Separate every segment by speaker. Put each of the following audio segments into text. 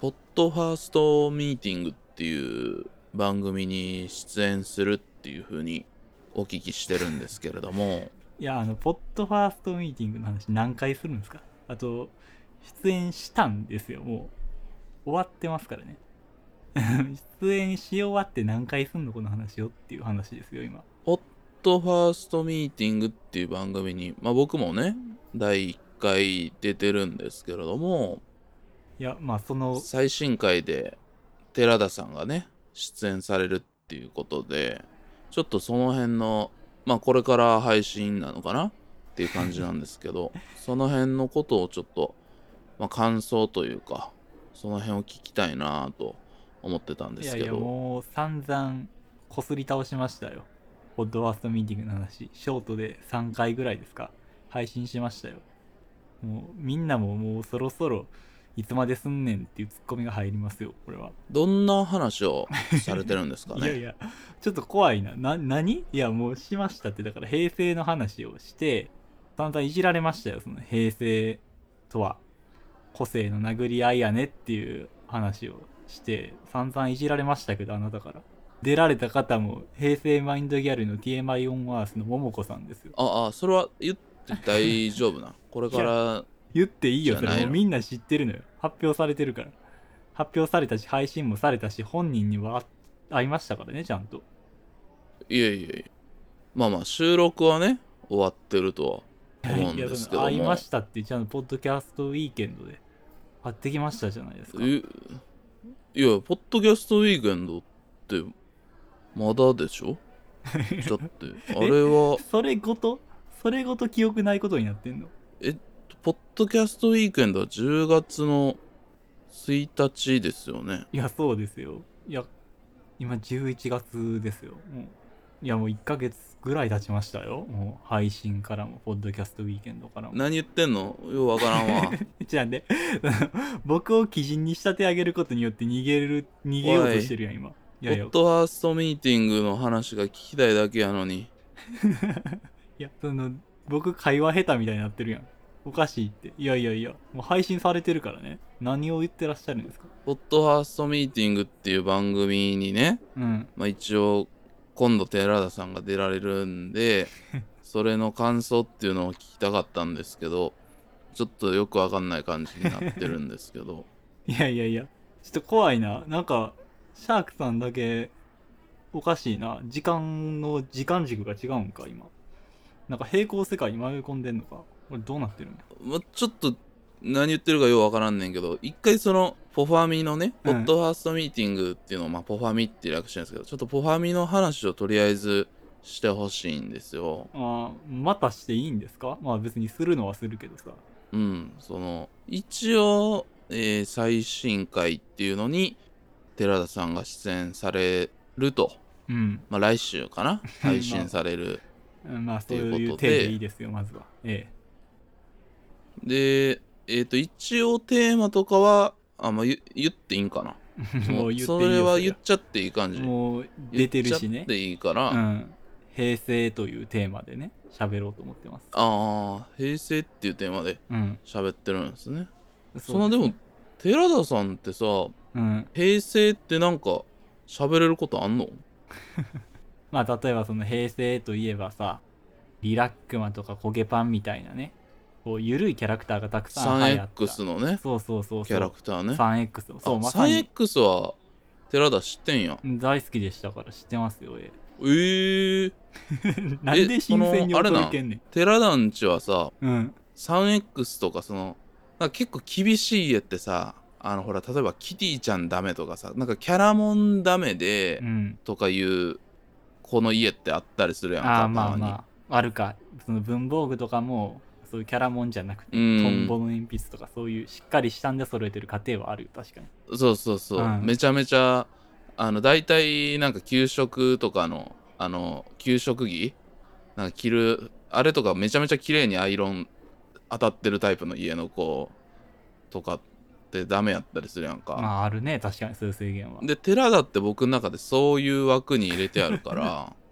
Speaker 1: ポッドファーストミーティングっていう番組に出演するっていう風にお聞きしてるんですけれども、
Speaker 2: いや、あの、ポッドファーストミーティングの話何回するんですか？あと、出演したんですよ、もう。終わってますからね。出演し終わって何回すんの？この話をっていう話ですよ、今。
Speaker 1: ポッドファーストミーティングっていう番組に、まあ僕もね、第1回出てるんですけれども、
Speaker 2: いや、まあ、その、
Speaker 1: 最新回で寺田さんがね、出演されるっていうことで、ちょっとその辺の、まあこれから配信なのかな？っていう感じなんですけど、その辺のことをちょっと、まあ感想というか、その辺を聞きたいなと思ってたんで
Speaker 2: いやいや、
Speaker 1: すけど、
Speaker 2: もう散々こすり倒しましたよ。ポッドファーストミーティングの話。ショートで3回ぐらいですか？配信しましたよ。もう、みんなももうそろそろ、いつまですんねんっていうツッコミが入りますよ、これは。
Speaker 1: どんな話をされてるんですかね？
Speaker 2: いやいや、ちょっと怖いな。な、何？いや、もうしましたって、だから平成の話をして、散々いじられましたよ、その平成とは。個性の殴り合いやねっていう話をして、散々いじられましたけど、あなたから。出られた方も、平成マインドギャルの TMI オンアースの桃子さんですよ。
Speaker 1: ああ、それは言って大丈夫な？これから、
Speaker 2: 言っていいよ、それもうみんな知ってるのよ。発表されてるから。発表されたし、配信もされたし、本人には会いましたからね、ちゃんと。
Speaker 1: いえいえいえ。まあまあ、収録はね、終わってるとは思うんですけども。
Speaker 2: 会いましたってちゃんとポッドキャストウィーケンドで会ってきましたじゃないですか
Speaker 1: えいや、ポッドキャストウィークエンドって、まだでしょ？だって、あれは、
Speaker 2: それごと？それごと記憶ないことになってんの？
Speaker 1: ポッドキャストウィークエンドは10月の1日ですよね。
Speaker 2: いやそうですよいや今11月ですよもういやもう1ヶ月ぐらい経ちましたよもう配信からもポッドキャストウィーケンドからも
Speaker 1: 何言ってんの？ようわからんわ。
Speaker 2: じゃあね僕を基準に仕立て上げることによって逃げる逃げようとしてるやん今い
Speaker 1: ポ
Speaker 2: やいや
Speaker 1: ッドファーストミーティングの話が聞きたいだけやのに。
Speaker 2: いや、その、僕会話下手みたいになってるやん。おかしいって。いやいやいや、もう配信されてるからね。何を言ってらっしゃるんですか？
Speaker 1: ポッドファーストミーティングっていう番組にね、
Speaker 2: うん。
Speaker 1: まあ一応、今度寺田さんが出られるんで、それの感想っていうのを聞きたかったんですけど、ちょっとよくわかんない感じになってるんですけど、
Speaker 2: いやいやいや、ちょっと怖いな。なんか、シャークさんだけ、おかしいな。時間の、時間軸が違うんか、今。なんか平行世界に迷い込んでんのか。これどうなってるんや。
Speaker 1: まあちょっと何言ってるかようわからんねんけど、一回その、ポファミのね、ポッドファーストミーティングっていうのを、まあポファミって略してるんですけど、ちょっとポファミの話をとりあえずしてほしいんですよ。
Speaker 2: あーまたしていいんですか？まあ別にするのはするけどさ。
Speaker 1: うん、その、一応、えー最新回っていうのに、寺田さんが出演されると。
Speaker 2: うん。
Speaker 1: まあ、来週かな？配信される。
Speaker 2: うんまあそう
Speaker 1: という
Speaker 2: いう
Speaker 1: ことで
Speaker 2: 手でいいですよ、まずは。え
Speaker 1: で、えっ、と、一応テーマとかは、あ、まあ、言言っていいんかな
Speaker 2: え。もう言っていい
Speaker 1: そ
Speaker 2: よ
Speaker 1: れは言っちゃっていい感じ。
Speaker 2: もう出てるしね
Speaker 1: 言っちゃっ。ていいから、あ
Speaker 2: うん。平成というテーマでね、喋ろうと思ってます。
Speaker 1: あー、平成っていうテーマで
Speaker 2: うん。
Speaker 1: 喋ってるんですね。
Speaker 2: そ
Speaker 1: そんなでも、寺田さんってさ、
Speaker 2: うん。
Speaker 1: 平成ってなんか喋れることあんの？
Speaker 2: まあ例えばその平成といえばさ、リラックマとかコゲパンみたいなね、こう、ゆるいキャラクターがたくさん流行った。
Speaker 1: 3X のね、
Speaker 2: そうそうそうそう。
Speaker 1: キャラクターね。
Speaker 2: 3X の。そう、
Speaker 1: あ
Speaker 2: まさに。
Speaker 1: 3X は寺田知ってんや。
Speaker 2: 大好きでしたから知ってますよ、え
Speaker 1: えー、
Speaker 2: え なんで新鮮に
Speaker 1: そのあれな
Speaker 2: 驚けんねん？
Speaker 1: 寺田んちはさ、
Speaker 2: うん。
Speaker 1: 3X とかその、なんか結構厳しい家ってさ、あのほら、例えばキティちゃんダメとかさ、なんかキャラモンダメで、
Speaker 2: うん。
Speaker 1: とかいう、この家ってあったりするやんか。
Speaker 2: ああ、まあまあ、あるか。その文房具とかも、そういうキャラモンじゃなくて、
Speaker 1: うん
Speaker 2: トンボの鉛筆とかそういうしっかりしたんで揃えてる家庭はあるよ、確かに。
Speaker 1: そうそうそう、
Speaker 2: うん
Speaker 1: めちゃめちゃ、あの、大体なんか給食とかの、あの、給食着なんか着る、あれとかめちゃめちゃ綺麗にアイロン当たってるタイプの家の子とかってダメやったりするやんか。
Speaker 2: まあ、あるね、確かにそういう制限は。
Speaker 1: で、寺田って僕の中でそういう枠に入れてあるから、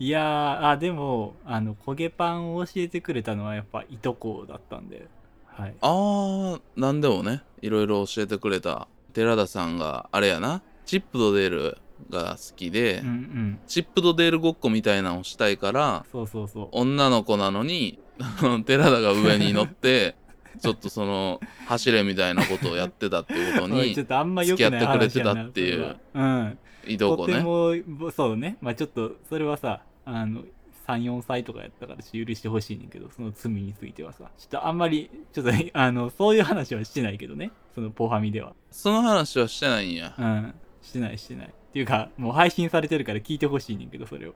Speaker 2: いやー、あ、でも、あの、焦げパンを教えてくれたのはやっぱいとこだったんで、はい。
Speaker 1: あー、なんでもね、いろいろ教えてくれた寺田さんがあれやなチップとデールが好きで、
Speaker 2: うんうん。
Speaker 1: チップとデールごっこみたいなのをしたいから
Speaker 2: そうそうそう。
Speaker 1: 女の子なのに 寺田が上に乗って ちょっとその走れみたいなことをやってたっていうことに
Speaker 2: ちょっとあんま良くない
Speaker 1: 付き合ってくれてたっていう
Speaker 2: うん。
Speaker 1: いとことね
Speaker 2: てもぼそうね。まあちょっとそれはさあの34歳とかやったからちょっと許してほしいねんけどその罪についてはさ。ちょっとあんまりちょっとあのそういう話はしてないけどね。そのポファミでは。
Speaker 1: その話はしてないんや。
Speaker 2: うん。してないしてない。っていうかもう配信されてるから聞いてほしいねんけどそれを。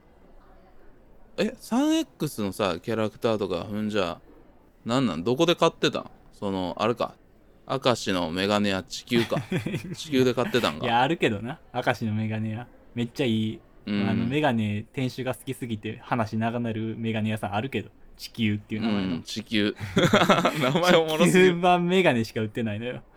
Speaker 1: え 3X のさキャラクターとかふんじゃなんなんどこで買ってたん？そのあれか。明石のメガネや地球か。地球で買ってたんか。
Speaker 2: いやあるけどな。明石のメガネ屋。めっちゃいい、
Speaker 1: うん。
Speaker 2: あのメガネ店主が好きすぎて話長なるメガネ屋さんあるけど地球っていう名前の、
Speaker 1: うん、地球。名前おもろすぎ
Speaker 2: 地球
Speaker 1: る
Speaker 2: 版メガネしか売ってないのよ。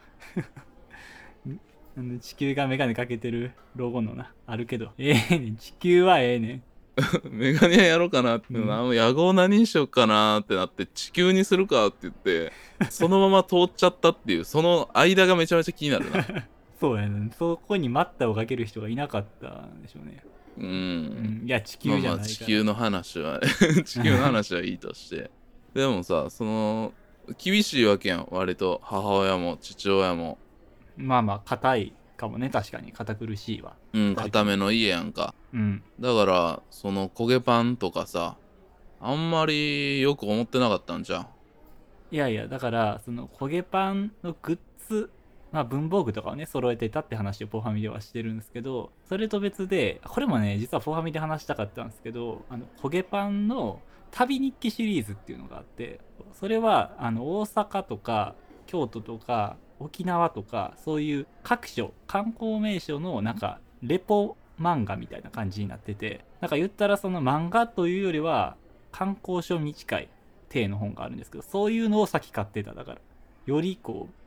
Speaker 2: 地球がメガネかけてるロゴのなあるけど。ええねん。地球はええねん。
Speaker 1: メガネ屋やろうかなって、
Speaker 2: うん
Speaker 1: あの野号何にしようかなってなって地球にするかって言ってそのまま通っちゃったっていうその間がめちゃめちゃ気になるな。
Speaker 2: そうやねん。そこに待ったをかける人がいなかったんでしょうね、
Speaker 1: う
Speaker 2: うん。ん、いや地
Speaker 1: まあ
Speaker 2: 球じゃないから、
Speaker 1: まあ地球の話は 地球の話はいいとして。でもさその厳しいわけやん。割と母親も父親も。
Speaker 2: まあまあ硬いかもね。確かに堅苦しいわ
Speaker 1: うん固めの家やんか。
Speaker 2: うん。
Speaker 1: だからその焦げパンとかさあんまりよく思ってなかったんじゃん
Speaker 2: いやいやだからその焦げパンのグッズまあ文房具とかをね揃えてたって話をポファミではしてるんですけどそれと別でこれもね実はポファミで話したかったんですけどあの焦げパンの旅日記シリーズっていうのがあってそれはあの大阪とか京都とか沖縄とかそういう各所観光名所のなんかレポ漫画みたいな感じになっててなんか言ったらその漫画というよりは観光書に近い体の本があるんですけどそういうのを先買ってた。だからよりこう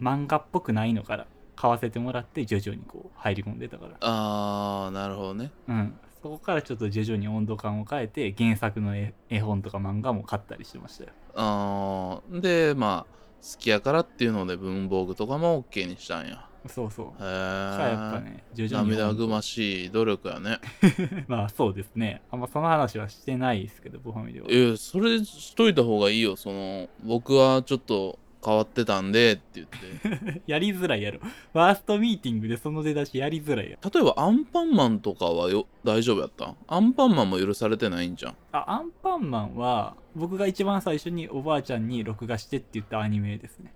Speaker 2: 漫画っぽくないのから買わせてもらって徐々にこう入り込んでたから。
Speaker 1: あーなるほどね。
Speaker 2: うん。そこからちょっと徐々に温度感を変えて原作の絵絵本とか漫画も買ったりしてましたよ。
Speaker 1: あーでまあ好きやからっていうので文房具とかも OK にしたんや。
Speaker 2: そうそう。
Speaker 1: へ
Speaker 2: がやっぱ
Speaker 1: え
Speaker 2: ね徐々に
Speaker 1: 涙ぐましい努力やね。
Speaker 2: まあそうですね。あんまその話はしてないですけどボファミでは。
Speaker 1: えーそれしといた方がいいよ。その僕はちょっと変わってたんでって言って。
Speaker 2: やりづらいやろ。ファーストミーティングでその出だしやりづらいや
Speaker 1: 例えばアンパンマンとかはよ大丈夫やったん？アンパンマンも許されてないんじゃん。
Speaker 2: あアンパンマンは僕が一番最初におばあちゃんに録画してって言ったアニメですね。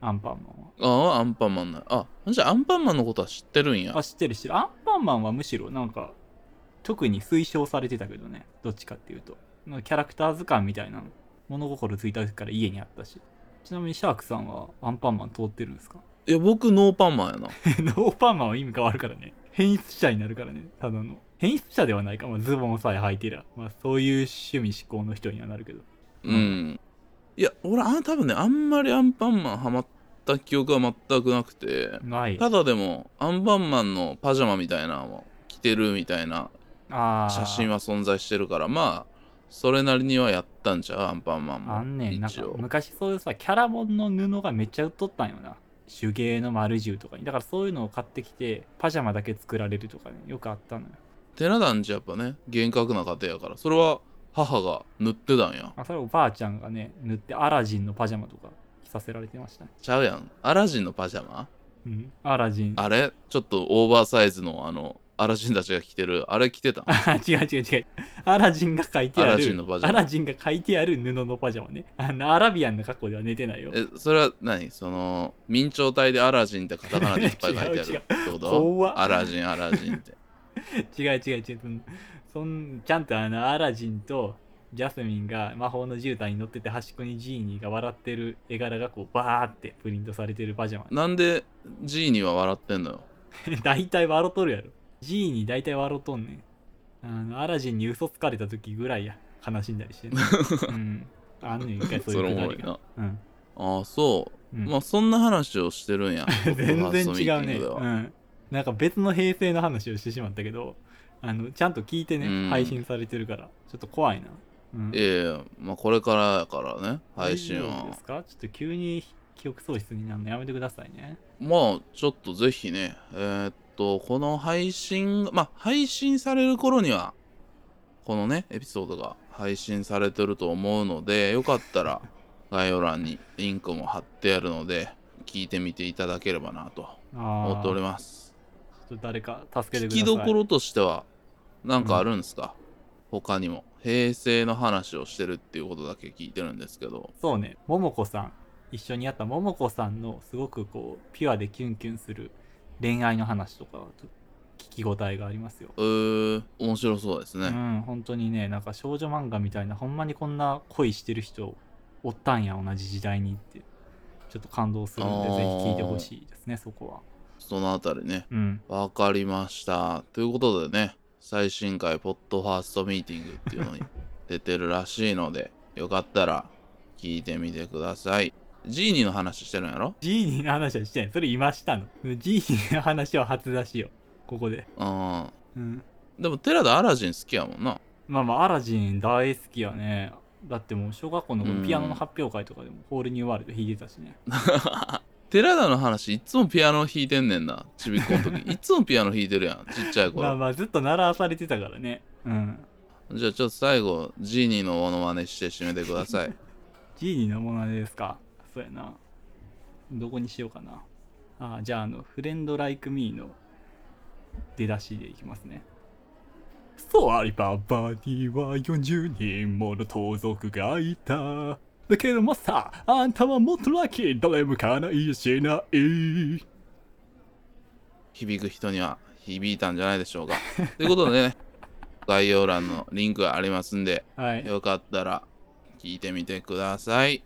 Speaker 2: アンパンマンは。
Speaker 1: ああアンパンマンな。あじゃあアンパンマンのことは知ってるんや。
Speaker 2: あ知ってる知ってる。アンパンマンはむしろなんか特に推奨されてたけどね。どっちかっていうと。キャラクター図鑑みたいなの。物心ついた時から家にあったしちなみにシャークさんはアンパンマン通ってるんですか？
Speaker 1: いや僕ノーパンマンやな。
Speaker 2: ノーパンマンは意味変わるからね。変質者になるからねただの。変質者ではないか、まあ、ズボンさえ履いてりゃ、まあ、そういう趣味思考の人にはなるけど。
Speaker 1: うん。いや俺あ多分ねあんまりアンパンマンハマった記憶は全くなくて。
Speaker 2: ない。
Speaker 1: ただでもアンパンマンのパジャマみたいなのを着てるみたいな
Speaker 2: あー。
Speaker 1: 写真は存在してるから。まあそれなりにはやったんちゃう？アンパンマンも。
Speaker 2: あんねん。なんか
Speaker 1: 一応。
Speaker 2: 昔そういうさキャラモンの布がめっちゃ売っとったんよな。手芸の丸十とかに。だからそういうのを買ってきてパジャマだけ作られるとかね。よくあったのよ。
Speaker 1: 寺団地やっぱね厳格な家庭やから。それは母が塗ってたんや。
Speaker 2: あそれおばあちゃんがね塗ってアラジンのパジャマとか着させられてましたね。
Speaker 1: ちゃうやん。アラジンのパジャマ？
Speaker 2: うん。アラジン。
Speaker 1: あれ？ちょっとオーバーサイズのあのアラジンたちが着てるあれ着てたん
Speaker 2: あ 違う違う違う。アラジンが書いてある
Speaker 1: アラジンのパジャマ。
Speaker 2: アラジンが書いてある布のパジャマね。あのアラビアンの格好では寝てないよ。
Speaker 1: えそれは何？その明朝体でアラジンってカタカナでいっぱい書いてあるってこと？
Speaker 2: 怖っ。
Speaker 1: アラジンアラジンって。
Speaker 2: 違う違う違う。そんちゃんとあのアラジンとジャスミンが魔法の絨毯に乗ってて端っこにジーニーが笑ってる絵柄がこうバーってプリントされてるパジャマ。
Speaker 1: なんで G には笑ってんのよ？
Speaker 2: 大体笑っとるやろジーニー大体笑っとんねん。あのアラジンに嘘つかれた時ぐらいや。悲しんだりしてんね。うん。あんねん一回そういうくだりが。
Speaker 1: おもろいな。
Speaker 2: うん、
Speaker 1: ああそう。
Speaker 2: うん。
Speaker 1: まあそんな話をしてるんや。
Speaker 2: 全然違うね。うん。なんか別の平成の話をしてしまったけどあのちゃんと聞いてね、
Speaker 1: うん。
Speaker 2: 配信されてるからちょっと怖いな、うん。
Speaker 1: ええまあこれからやからね配信
Speaker 2: 大丈夫で
Speaker 1: は
Speaker 2: すか？ちょっと急に記憶喪失になるのやめてくださいね。
Speaker 1: まあちょっとぜひねえーっとこの配信まあ配信される頃にはこのねエピソードが配信されてると思うのでよかったら 概要欄にリンクも貼ってあるので聞いてみていただければなと思っており
Speaker 2: あ
Speaker 1: ます。
Speaker 2: ちょっと誰か助けて
Speaker 1: 聞
Speaker 2: ください。
Speaker 1: きどころとしてはなんかあるんですか、他にも。平成の話をしてるっていうことだけ聞いてるんですけど。
Speaker 2: そうね。桃子さん。一緒にやった桃子さんのすごくこうピュアでキュンキュンする恋愛の話とか聞き応えがありますよ。
Speaker 1: うー面白そうですね、
Speaker 2: うん本当にねなんか少女漫画みたいなほんまにこんな恋してる人おったんや同じ時代にってちょっと感動するんでぜひ聞いてほしいですねそこは。
Speaker 1: そのあたりね。
Speaker 2: うん。
Speaker 1: わかりました。ということでね、最新回ポッドファーストミーティングっていうのに出てるらしいので、よかったら聞いてみてください。ジーニーの話してるんやろ？
Speaker 2: ジーニーの話はしてないそれ今したのジーニーの話は初出しよここで
Speaker 1: うん。
Speaker 2: うん
Speaker 1: でも寺田アラジン好きやもんな。
Speaker 2: まあまあアラジン大好きやねだってもう小学校のピアノの発表会とかでもホールニューワールド弾いてたしね
Speaker 1: 寺田の話いつもピアノ弾いてんねんな。ちびっこの時。いつもピアノ弾いてるやん。ちっちゃい頃。
Speaker 2: まあまあずっと習わされてたからねうん
Speaker 1: じゃあちょっと最後、ジーニーのモノマネして締めてください。
Speaker 2: ジーニーのものですか？そうやな。どこにしようかな。あじゃああのフレンドライクミーの出だしでいきますね。そうアリババには40人もの盗賊がいた。だけどもさあんたはもっとラッキー誰もかないやしない。
Speaker 1: 響く人には響いたんじゃないでしょうか。ということでね、概要欄のリンクがありますんで、
Speaker 2: はい。
Speaker 1: よかったら聞いてみてください。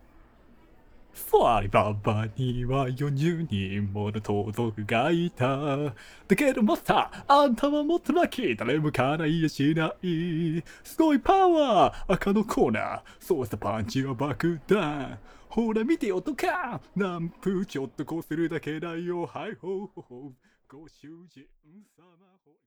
Speaker 2: そうアリババには40人もの盗賊がいた。だけどもさ、あんたはもっとラッキー。誰もかないやしない。すごいパワー赤のコーナー。そうしたパンチは爆弾。ほら見てよとか。何分ちょっとこうするだけだよ。はいほほうほう。ご主人様。